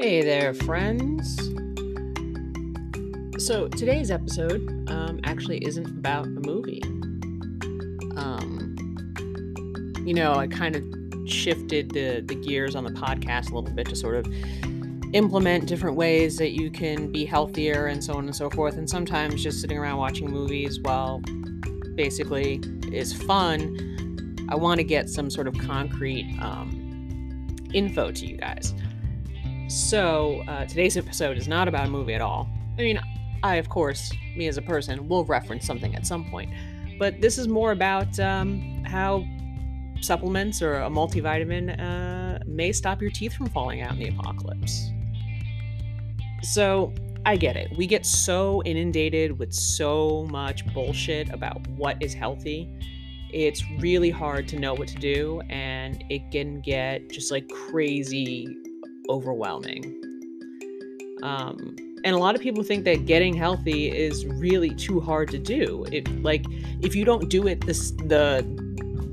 Hey there, friends. So today's episode um, actually isn't about a movie. Um, you know, I kind of shifted the, the gears on the podcast a little bit to sort of implement different ways that you can be healthier and so on and so forth. And sometimes just sitting around watching movies, well, basically is fun. I want to get some sort of concrete um, info to you guys. So, uh, today's episode is not about a movie at all. I mean, I, of course, me as a person, will reference something at some point. But this is more about um, how supplements or a multivitamin uh, may stop your teeth from falling out in the apocalypse. So, I get it. We get so inundated with so much bullshit about what is healthy. It's really hard to know what to do, and it can get just like crazy overwhelming. Um, and a lot of people think that getting healthy is really too hard to do. If like if you don't do it this the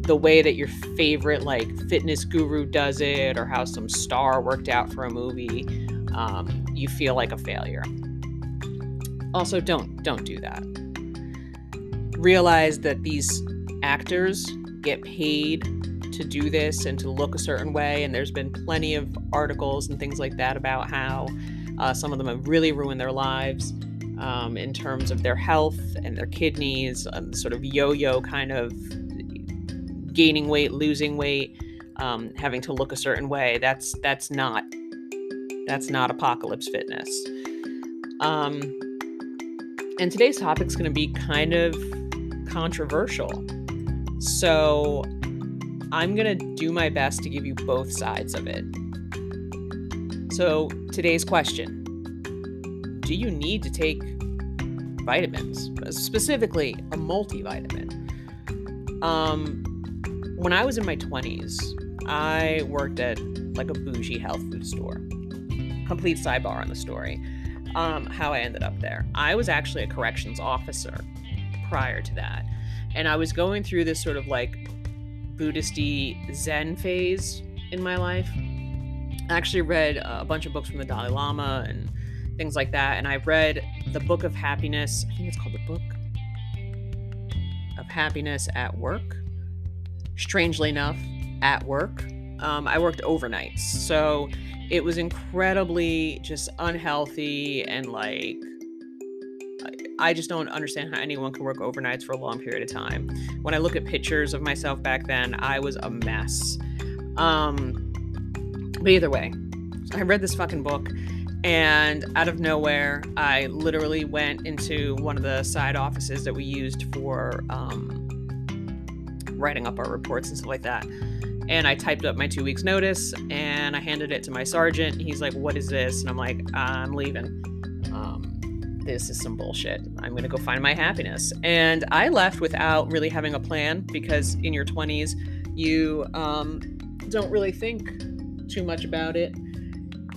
the way that your favorite like fitness guru does it or how some star worked out for a movie, um, you feel like a failure. Also, don't don't do that. Realize that these actors get paid to do this and to look a certain way. And there's been plenty of articles and things like that about how uh, some of them have really ruined their lives um, in terms of their health and their kidneys, um, sort of yo yo kind of gaining weight, losing weight, um, having to look a certain way. That's that's not that's not apocalypse fitness. Um, and today's topic is going to be kind of controversial. So I'm going to do my best to give you both sides of it. So, today's question Do you need to take vitamins, specifically a multivitamin? Um, when I was in my 20s, I worked at like a bougie health food store. Complete sidebar on the story. Um, how I ended up there. I was actually a corrections officer prior to that. And I was going through this sort of like Buddhisty Zen phase in my life. I actually read a bunch of books from the Dalai Lama and things like that. And I read the Book of Happiness. I think it's called the Book of Happiness at Work. Strangely enough, at work. Um, I worked overnights. So it was incredibly just unhealthy and like I just don't understand how anyone can work overnights for a long period of time. When I look at pictures of myself back then, I was a mess. Um, but either way, I read this fucking book, and out of nowhere, I literally went into one of the side offices that we used for um, writing up our reports and stuff like that. And I typed up my two weeks' notice and I handed it to my sergeant. He's like, What is this? And I'm like, I'm leaving this is some bullshit. I'm going to go find my happiness. And I left without really having a plan because in your 20s, you um, don't really think too much about it.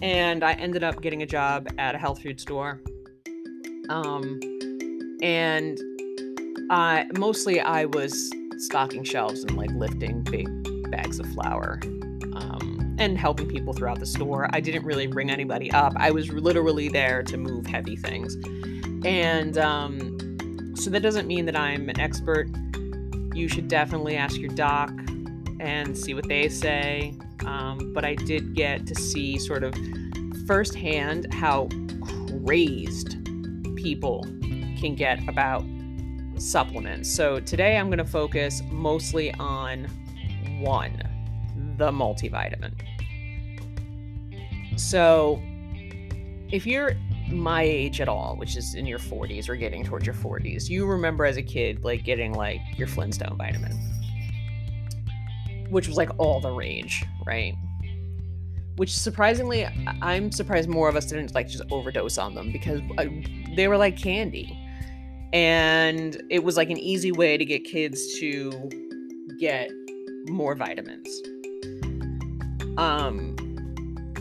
And I ended up getting a job at a health food store. Um, and I mostly I was stocking shelves and like lifting big bags of flour and helping people throughout the store. I didn't really ring anybody up. I was literally there to move heavy things. And um, so that doesn't mean that I'm an expert. You should definitely ask your doc and see what they say. Um, but I did get to see sort of firsthand how crazed people can get about supplements. So today I'm going to focus mostly on one, the multivitamin. So if you're my age at all, which is in your 40s or getting towards your 40s, you remember as a kid like getting like your Flintstone vitamin, which was like all the rage, right? Which surprisingly, I'm surprised more of us didn't like just overdose on them because uh, they were like candy. And it was like an easy way to get kids to get more vitamins. Um,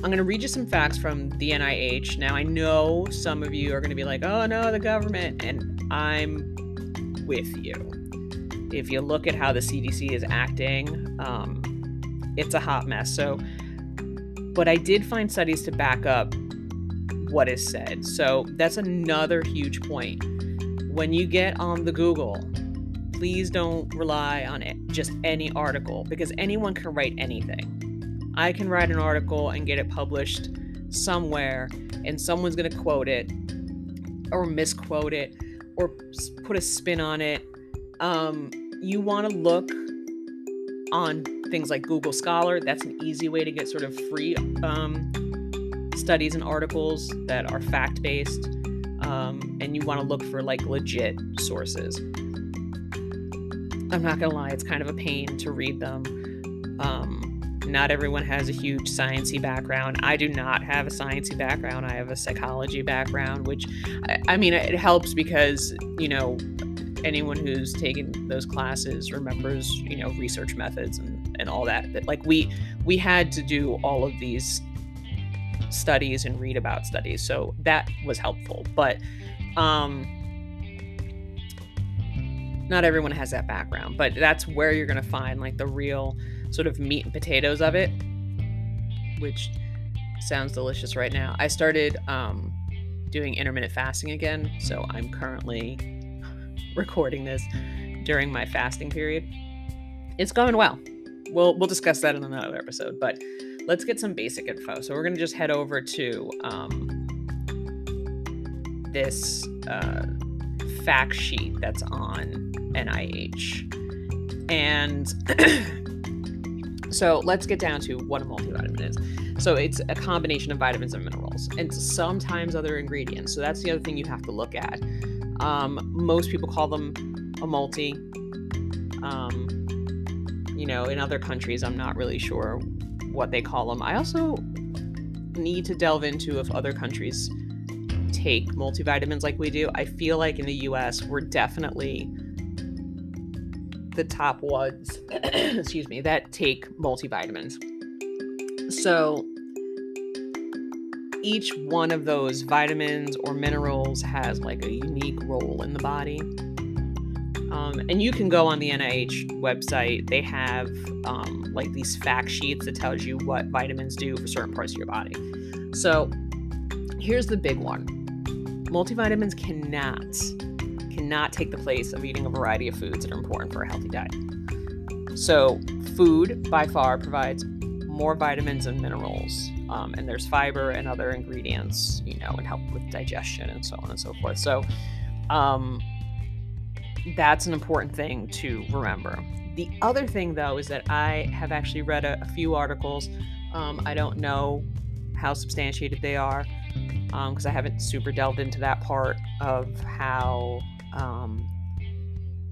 I'm going to read you some facts from the NIH. Now, I know some of you are going to be like, oh no, the government. And I'm with you. If you look at how the CDC is acting, um, it's a hot mess. So, but I did find studies to back up what is said. So that's another huge point. When you get on the Google, please don't rely on it, just any article because anyone can write anything. I can write an article and get it published somewhere, and someone's going to quote it or misquote it or put a spin on it. Um, you want to look on things like Google Scholar. That's an easy way to get sort of free um, studies and articles that are fact based. Um, and you want to look for like legit sources. I'm not gonna lie, it's kind of a pain to read them. Not everyone has a huge sciencey background. I do not have a sciencey background. I have a psychology background, which I, I mean it helps because you know anyone who's taken those classes remembers you know research methods and, and all that that like we we had to do all of these studies and read about studies so that was helpful but um not everyone has that background but that's where you're going to find like the real sort of meat and potatoes of it which sounds delicious right now i started um doing intermittent fasting again so i'm currently recording this during my fasting period. It's going well. We'll we'll discuss that in another episode, but let's get some basic info. So we're gonna just head over to um, this uh, fact sheet that's on NIH, and so let's get down to what a multivitamin is. So it's a combination of vitamins and minerals, and sometimes other ingredients. So that's the other thing you have to look at. Um, most people call them a multi. Um, you know, in other countries, I'm not really sure what they call them. I also need to delve into if other countries take multivitamins like we do. I feel like in the US, we're definitely the top ones, excuse me, that take multivitamins. So each one of those vitamins or minerals has like a unique role in the body. Um, and you can go on the NIH website. They have um, like these fact sheets that tells you what vitamins do for certain parts of your body. So here's the big one: multivitamins cannot cannot take the place of eating a variety of foods that are important for a healthy diet. So food by far provides more vitamins and minerals um, and there's fiber and other ingredients, you know, and help with digestion and so on and so forth. So, um, that's an important thing to remember. The other thing, though, is that I have actually read a, a few articles. Um, I don't know how substantiated they are because um, I haven't super delved into that part of how um,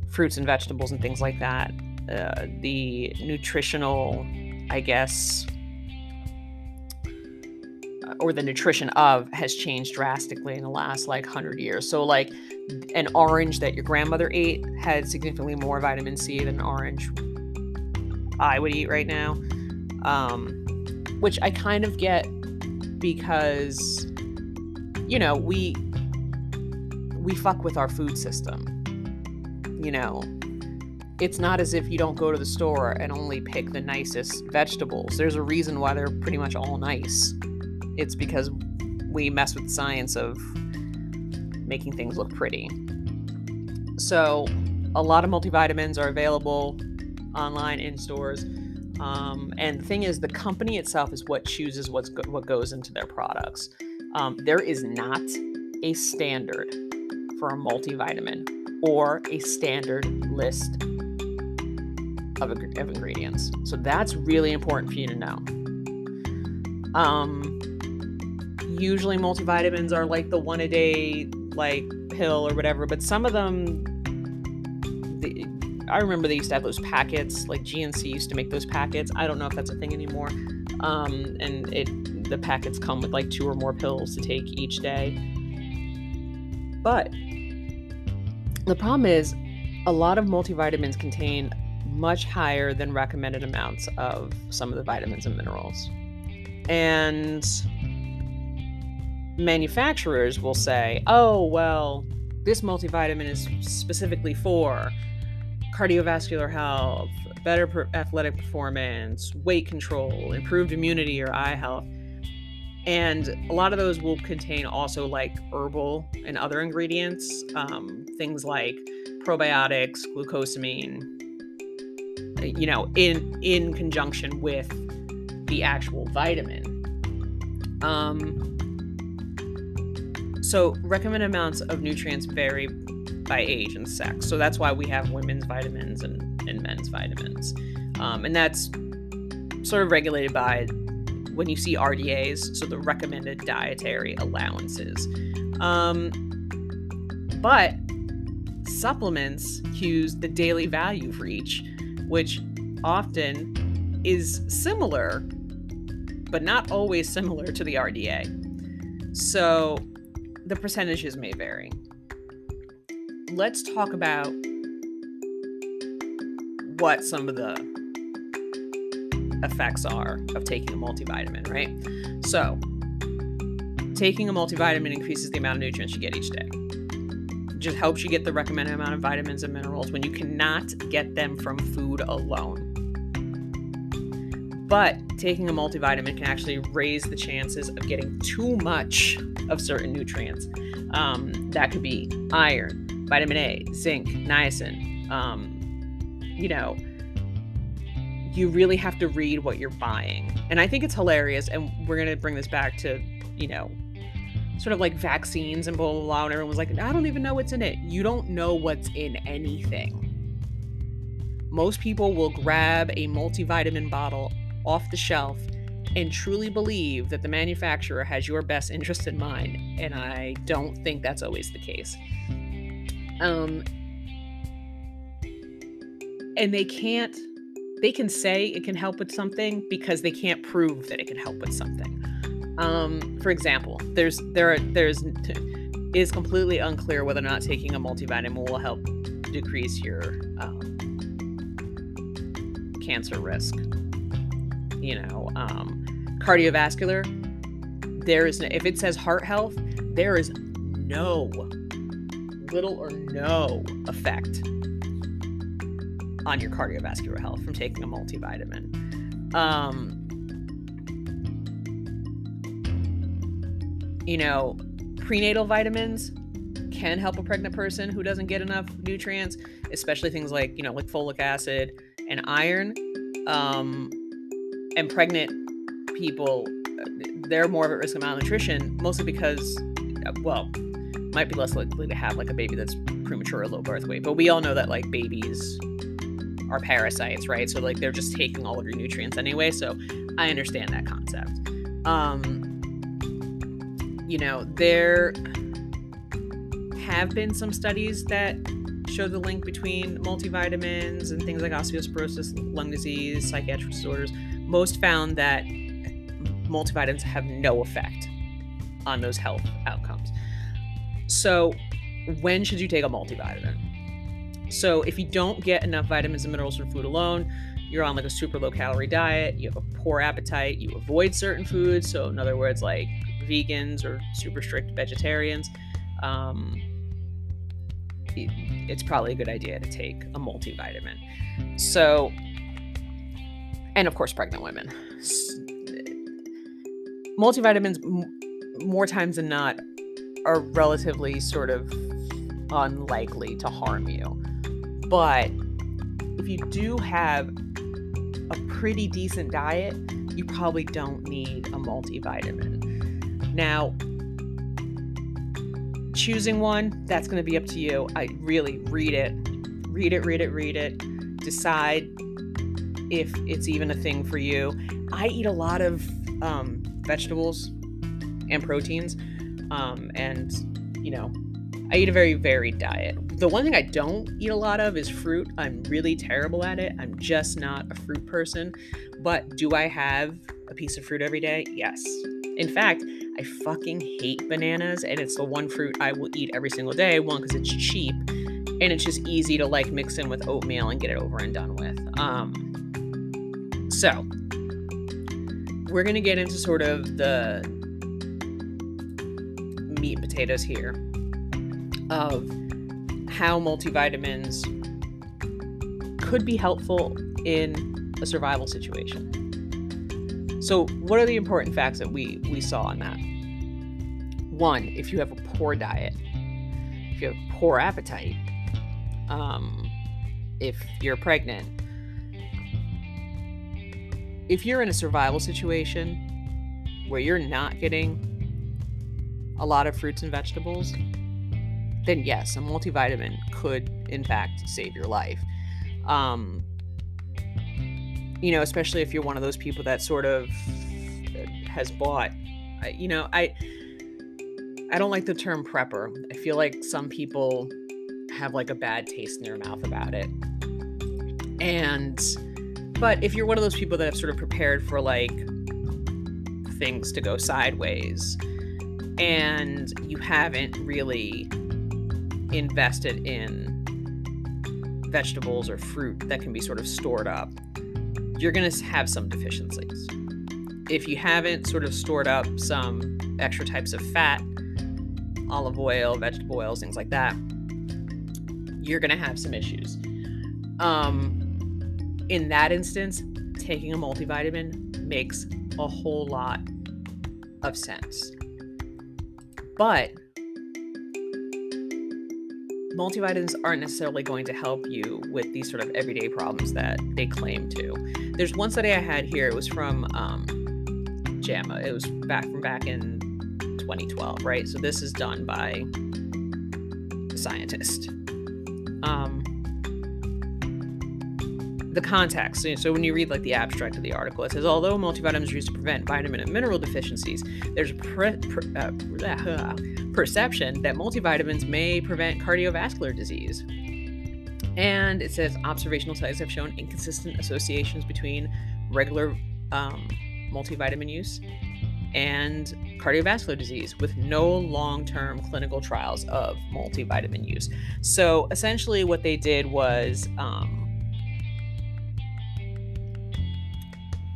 fruits and vegetables and things like that, uh, the nutritional, I guess, or the nutrition of has changed drastically in the last like 100 years. So like an orange that your grandmother ate had significantly more vitamin C than an orange I would eat right now. Um, which I kind of get because you know, we we fuck with our food system. You know, it's not as if you don't go to the store and only pick the nicest vegetables. There's a reason why they're pretty much all nice it's because we mess with the science of making things look pretty. So, a lot of multivitamins are available online in stores. Um, and the thing is, the company itself is what chooses what's go- what goes into their products. Um, there is not a standard for a multivitamin or a standard list of, of ingredients. So that's really important for you to know. Um, usually multivitamins are like the one a day like pill or whatever, but some of them the, I remember they used to have those packets, like GNC used to make those packets. I don't know if that's a thing anymore. Um, and it the packets come with like two or more pills to take each day. But the problem is a lot of multivitamins contain much higher than recommended amounts of some of the vitamins and minerals. And manufacturers will say, oh, well, this multivitamin is specifically for cardiovascular health, better athletic performance, weight control, improved immunity, or eye health. And a lot of those will contain also like herbal and other ingredients, um, things like probiotics, glucosamine, you know, in in conjunction with the actual vitamin. Um, so recommended amounts of nutrients vary by age and sex. So that's why we have women's vitamins and, and men's vitamins. Um, and that's sort of regulated by when you see RDAs, so the recommended dietary allowances. Um, but supplements use the daily value for each, which often is similar, but not always similar to the RDA. So the percentages may vary. Let's talk about what some of the effects are of taking a multivitamin, right? So, taking a multivitamin increases the amount of nutrients you get each day. It just helps you get the recommended amount of vitamins and minerals when you cannot get them from food alone. But taking a multivitamin can actually raise the chances of getting too much of certain nutrients. Um, that could be iron, vitamin A, zinc, niacin. Um, you know, you really have to read what you're buying. And I think it's hilarious. And we're going to bring this back to, you know, sort of like vaccines and blah, blah, blah. And everyone was like, I don't even know what's in it. You don't know what's in anything. Most people will grab a multivitamin bottle off the shelf and truly believe that the manufacturer has your best interest in mind. And I don't think that's always the case. Um, and they can't, they can say it can help with something because they can't prove that it can help with something. Um, for example, there's there are, there's is completely unclear whether or not taking a multivitamin will help decrease your um, cancer risk you know, um, cardiovascular, there is, if it says heart health, there is no, little or no effect on your cardiovascular health from taking a multivitamin. Um, you know, prenatal vitamins can help a pregnant person who doesn't get enough nutrients, especially things like, you know, like folic acid and iron. Um, and pregnant people they're more of at risk of malnutrition mostly because well might be less likely to have like a baby that's premature or low birth weight but we all know that like babies are parasites right so like they're just taking all of your nutrients anyway so i understand that concept um you know there have been some studies that show the link between multivitamins and things like osteoporosis lung disease psychiatric disorders most found that multivitamins have no effect on those health outcomes. So, when should you take a multivitamin? So, if you don't get enough vitamins and minerals from food alone, you're on like a super low calorie diet, you have a poor appetite, you avoid certain foods. So, in other words, like vegans or super strict vegetarians, um, it's probably a good idea to take a multivitamin. So, and of course, pregnant women. Multivitamins, more times than not, are relatively sort of unlikely to harm you. But if you do have a pretty decent diet, you probably don't need a multivitamin. Now, choosing one, that's going to be up to you. I really read it, read it, read it, read it. Decide if it's even a thing for you. I eat a lot of um, vegetables and proteins, um, and you know, I eat a very varied diet. The one thing I don't eat a lot of is fruit. I'm really terrible at it. I'm just not a fruit person. But do I have a piece of fruit every day? Yes. In fact, I fucking hate bananas, and it's the one fruit I will eat every single day. One, because it's cheap, and it's just easy to like mix in with oatmeal and get it over and done with. Um, so, we're to get into sort of the meat and potatoes here of how multivitamins could be helpful in a survival situation. So, what are the important facts that we we saw on that? One, if you have a poor diet, if you have poor appetite, um, if you're pregnant, if you're in a survival situation where you're not getting a lot of fruits and vegetables, then yes, a multivitamin could in fact save your life. Um, you know, especially if you're one of those people that sort of has bought, you know, I I don't like the term prepper. I feel like some people have like a bad taste in their mouth about it. And but if you're one of those people that have sort of prepared for like things to go sideways and you haven't really invested in vegetables or fruit that can be sort of stored up, you're going to have some deficiencies. If you haven't sort of stored up some extra types of fat, olive oil, vegetable oils, things like that, you're going to have some issues. Um, in that instance, taking a multivitamin makes a whole lot of sense. But multivitamins aren't necessarily going to help you with these sort of everyday problems that they claim to. There's one study I had here. It was from um, JAMA. It was back from back in 2012, right? So this is done by a scientist. Um, the context. So when you read like the abstract of the article, it says although multivitamins are used to prevent vitamin and mineral deficiencies, there's a pre- pre- uh, perception that multivitamins may prevent cardiovascular disease. And it says observational studies have shown inconsistent associations between regular um, multivitamin use and cardiovascular disease with no long term clinical trials of multivitamin use. So essentially, what they did was um,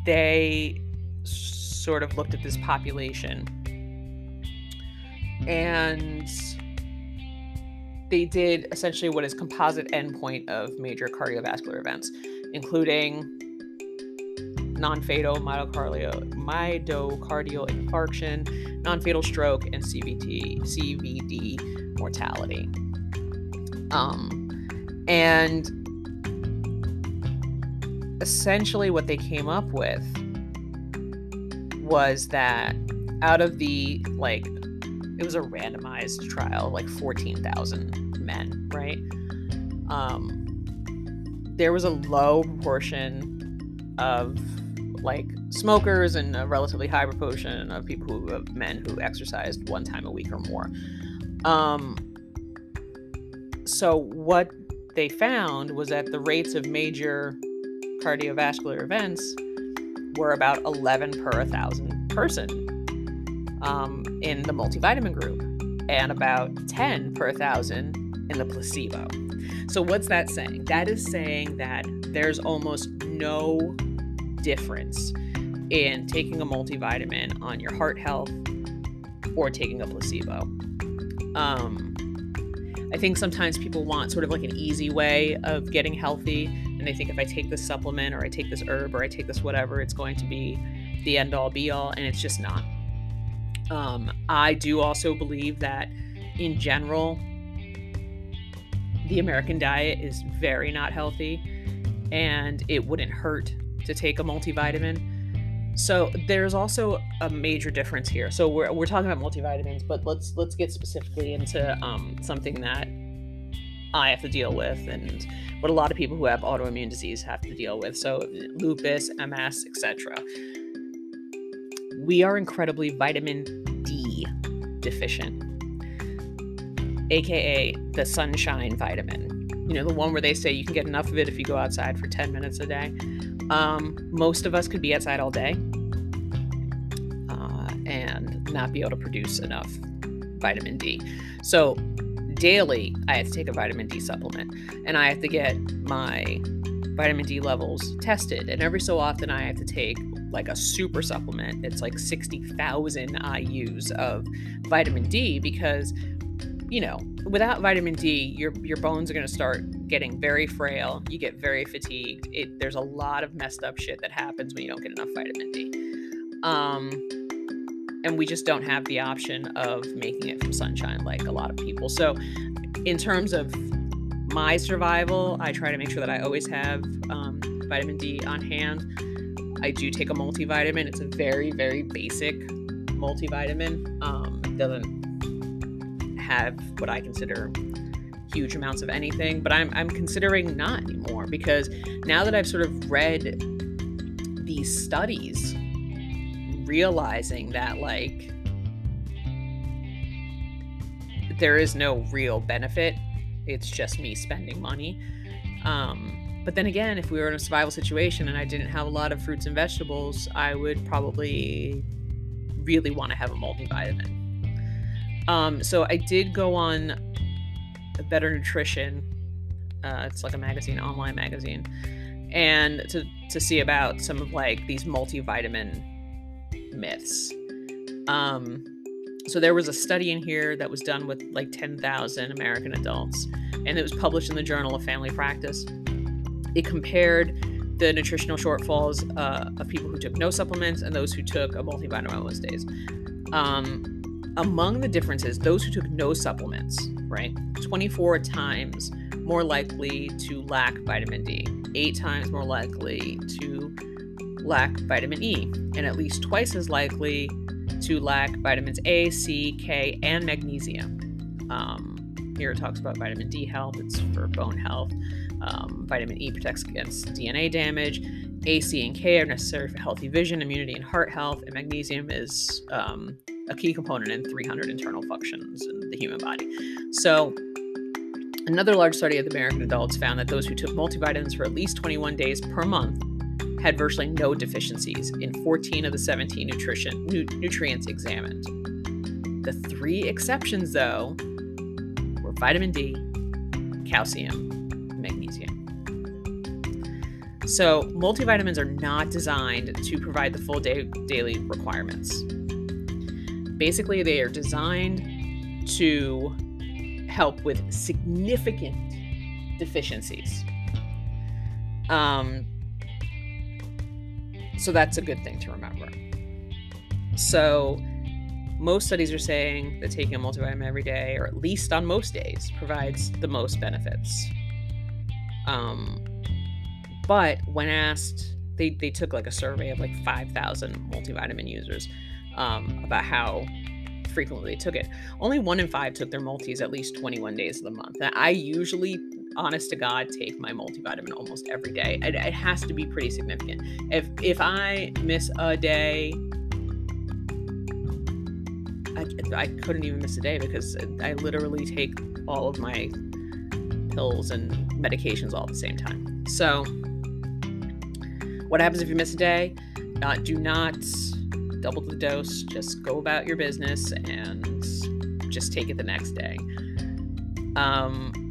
they sort of looked at this population and they did essentially what is composite endpoint of major cardiovascular events, including non-fatal myocardial, myocardial infarction, non-fatal stroke, and CVT, CVD mortality. Um, and essentially what they came up with was that out of the like it was a randomized trial like 14,000 men right? Um there was a low proportion of like smokers and a relatively high proportion of people who of men who exercised one time a week or more. Um so what they found was that the rates of major cardiovascular events were about 11 per 1,000 person um, in the multivitamin group and about 10 per 1,000 in the placebo. So, what's that saying? That is saying that there's almost no difference in taking a multivitamin on your heart health or taking a placebo. Um, I think sometimes people want sort of like an easy way of getting healthy and they think if I take this supplement or I take this herb or I take this whatever, it's going to be the end all be all, and it's just not. Um, I do also believe that in general, the American diet is very not healthy, and it wouldn't hurt to take a multivitamin. So there's also a major difference here. So we're, we're talking about multivitamins, but let's let's get specifically into um, something that I have to deal with and what a lot of people who have autoimmune disease have to deal with. So, lupus, MS, etc. We are incredibly vitamin D deficient, aka the sunshine vitamin. You know, the one where they say you can get enough of it if you go outside for 10 minutes a day. Um, most of us could be outside all day uh, and not be able to produce enough vitamin D. So, daily I have to take a vitamin D supplement and I have to get my vitamin D levels tested. And every so often I have to take like a super supplement. It's like 60,000 IUs of vitamin D because you know, without vitamin D, your your bones are going to start getting very frail. You get very fatigued. It, there's a lot of messed up shit that happens when you don't get enough vitamin D. Um, and we just don't have the option of making it from sunshine like a lot of people. So, in terms of my survival, I try to make sure that I always have um, vitamin D on hand. I do take a multivitamin. It's a very, very basic multivitamin. Um, doesn't have what I consider huge amounts of anything, but I'm, I'm considering not anymore because now that I've sort of read these studies, realizing that like there is no real benefit, it's just me spending money. Um, but then again, if we were in a survival situation and I didn't have a lot of fruits and vegetables, I would probably really want to have a multivitamin. Um, so I did go on Better Nutrition. Uh, it's like a magazine, online magazine, and to to see about some of like these multivitamin myths. Um, so there was a study in here that was done with like 10,000 American adults, and it was published in the Journal of Family Practice. It compared the nutritional shortfalls uh, of people who took no supplements and those who took a multivitamin most days. Um, among the differences, those who took no supplements, right, 24 times more likely to lack vitamin D, eight times more likely to lack vitamin E, and at least twice as likely to lack vitamins A, C, K, and magnesium. Um, here it talks about vitamin D health, it's for bone health. Um, vitamin E protects against DNA damage. A, C, and K are necessary for healthy vision, immunity, and heart health. And magnesium is um, a key component in 300 internal functions in the human body. So, another large study of American adults found that those who took multivitamins for at least 21 days per month had virtually no deficiencies in 14 of the 17 nutrition nu- nutrients examined. The three exceptions, though, were vitamin D, calcium, magnesium. So, multivitamins are not designed to provide the full day daily requirements. Basically, they are designed to help with significant deficiencies. Um, so that's a good thing to remember. So, most studies are saying that taking a multivitamin every day, or at least on most days, provides the most benefits. Um, but when asked, they, they took like a survey of like 5,000 multivitamin users um, about how frequently they took it. Only one in five took their multis at least 21 days of the month. And I usually, honest to God, take my multivitamin almost every day. It, it has to be pretty significant. If if I miss a day, I, I couldn't even miss a day because I literally take all of my pills and medications all at the same time. So, what happens if you miss a day? Uh, do not double the dose. Just go about your business and just take it the next day. Um,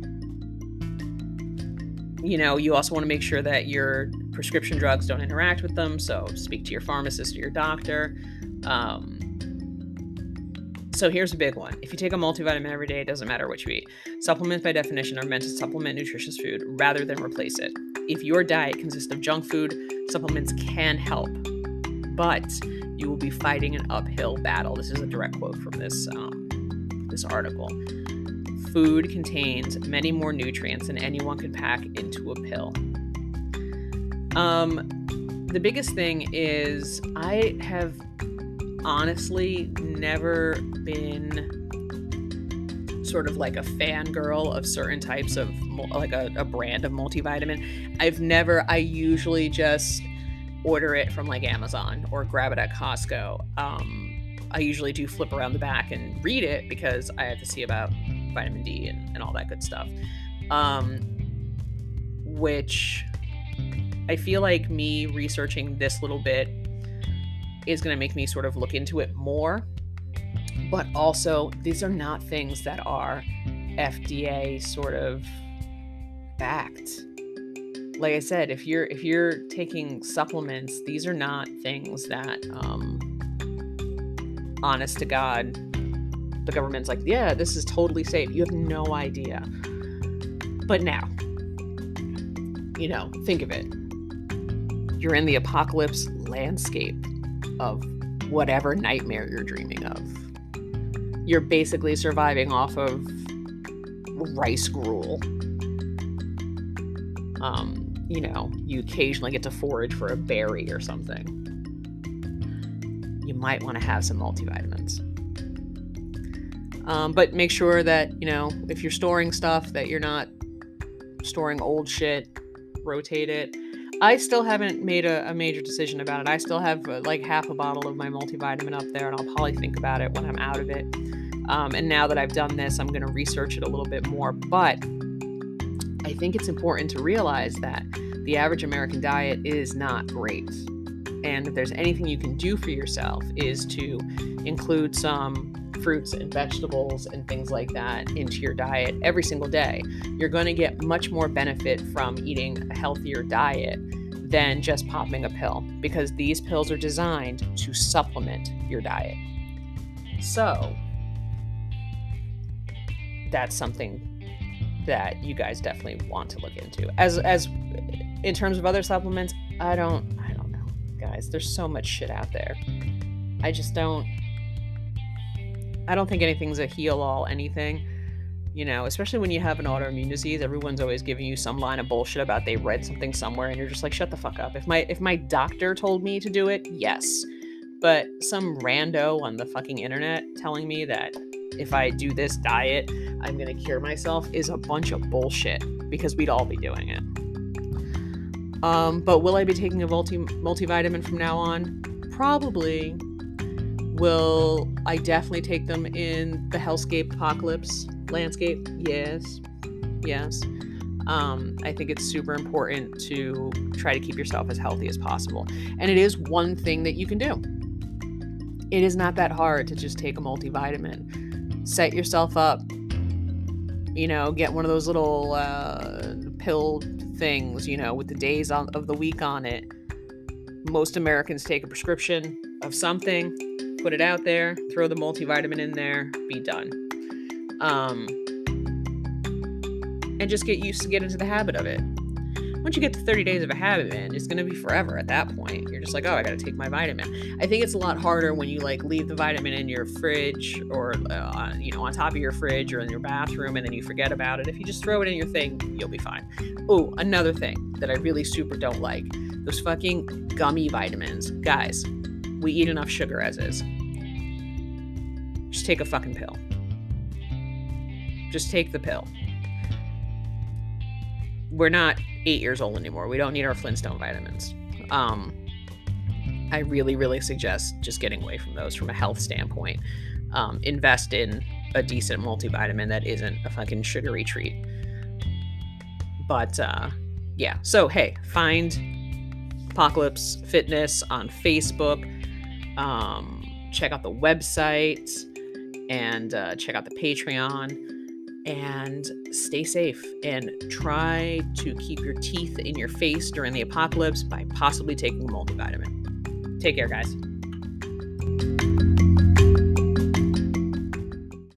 you know, you also want to make sure that your prescription drugs don't interact with them. So speak to your pharmacist or your doctor. Um, so here's a big one. If you take a multivitamin every day, it doesn't matter what you eat. Supplements, by definition, are meant to supplement nutritious food rather than replace it. If your diet consists of junk food, supplements can help, but you will be fighting an uphill battle. This is a direct quote from this um, this article. Food contains many more nutrients than anyone could pack into a pill. Um, the biggest thing is I have honestly never been sort of like a fangirl of certain types of like a, a, brand of multivitamin. I've never, I usually just order it from like Amazon or grab it at Costco. Um, I usually do flip around the back and read it because I have to see about vitamin D and, and all that good stuff. Um, which I feel like me researching this little bit is going to make me sort of look into it more. But also, these are not things that are FDA sort of backed. Like I said, if you're if you're taking supplements, these are not things that um honest to God the government's like, "Yeah, this is totally safe." You have no idea. But now, you know, think of it. You're in the apocalypse landscape of whatever nightmare you're dreaming of. You're basically surviving off of rice gruel. Um, you know, you occasionally get to forage for a berry or something. You might want to have some multivitamins. Um, but make sure that, you know, if you're storing stuff, that you're not storing old shit, rotate it. I still haven't made a, a major decision about it. I still have uh, like half a bottle of my multivitamin up there, and I'll probably think about it when I'm out of it. Um, and now that I've done this, I'm going to research it a little bit more. But I think it's important to realize that the average American diet is not great. And if there's anything you can do for yourself, is to include some fruits and vegetables and things like that into your diet every single day, you're going to get much more benefit from eating a healthier diet than just popping a pill because these pills are designed to supplement your diet. So, that's something that you guys definitely want to look into. As as in terms of other supplements, I don't I don't know, guys. There's so much shit out there. I just don't I don't think anything's a heal all anything. You know, especially when you have an autoimmune disease, everyone's always giving you some line of bullshit about they read something somewhere and you're just like, shut the fuck up. If my if my doctor told me to do it, yes. But some rando on the fucking internet telling me that if I do this diet, I'm gonna cure myself is a bunch of bullshit because we'd all be doing it. Um, but will I be taking a multi multivitamin from now on? Probably. Will I definitely take them in the hellscape apocalypse landscape? Yes. Yes. Um, I think it's super important to try to keep yourself as healthy as possible. And it is one thing that you can do. It is not that hard to just take a multivitamin. Set yourself up. You know, get one of those little uh, pill things, you know, with the days on, of the week on it. Most Americans take a prescription of something put it out there, throw the multivitamin in there, be done. Um, and just get used to get into the habit of it. Once you get to 30 days of a habit, man, it's gonna be forever at that point. You're just like, oh, I gotta take my vitamin. I think it's a lot harder when you like leave the vitamin in your fridge or, uh, you know, on top of your fridge or in your bathroom and then you forget about it. If you just throw it in your thing, you'll be fine. Oh, another thing that I really super don't like those fucking gummy vitamins. Guys, we eat enough sugar as is. Just take a fucking pill. Just take the pill. We're not eight years old anymore. We don't need our Flintstone vitamins. Um, I really, really suggest just getting away from those from a health standpoint. Um, invest in a decent multivitamin that isn't a fucking sugary treat. But uh, yeah, so hey, find Apocalypse Fitness on Facebook. Um, check out the website and uh, check out the Patreon and stay safe and try to keep your teeth in your face during the apocalypse by possibly taking a multivitamin. Take care, guys.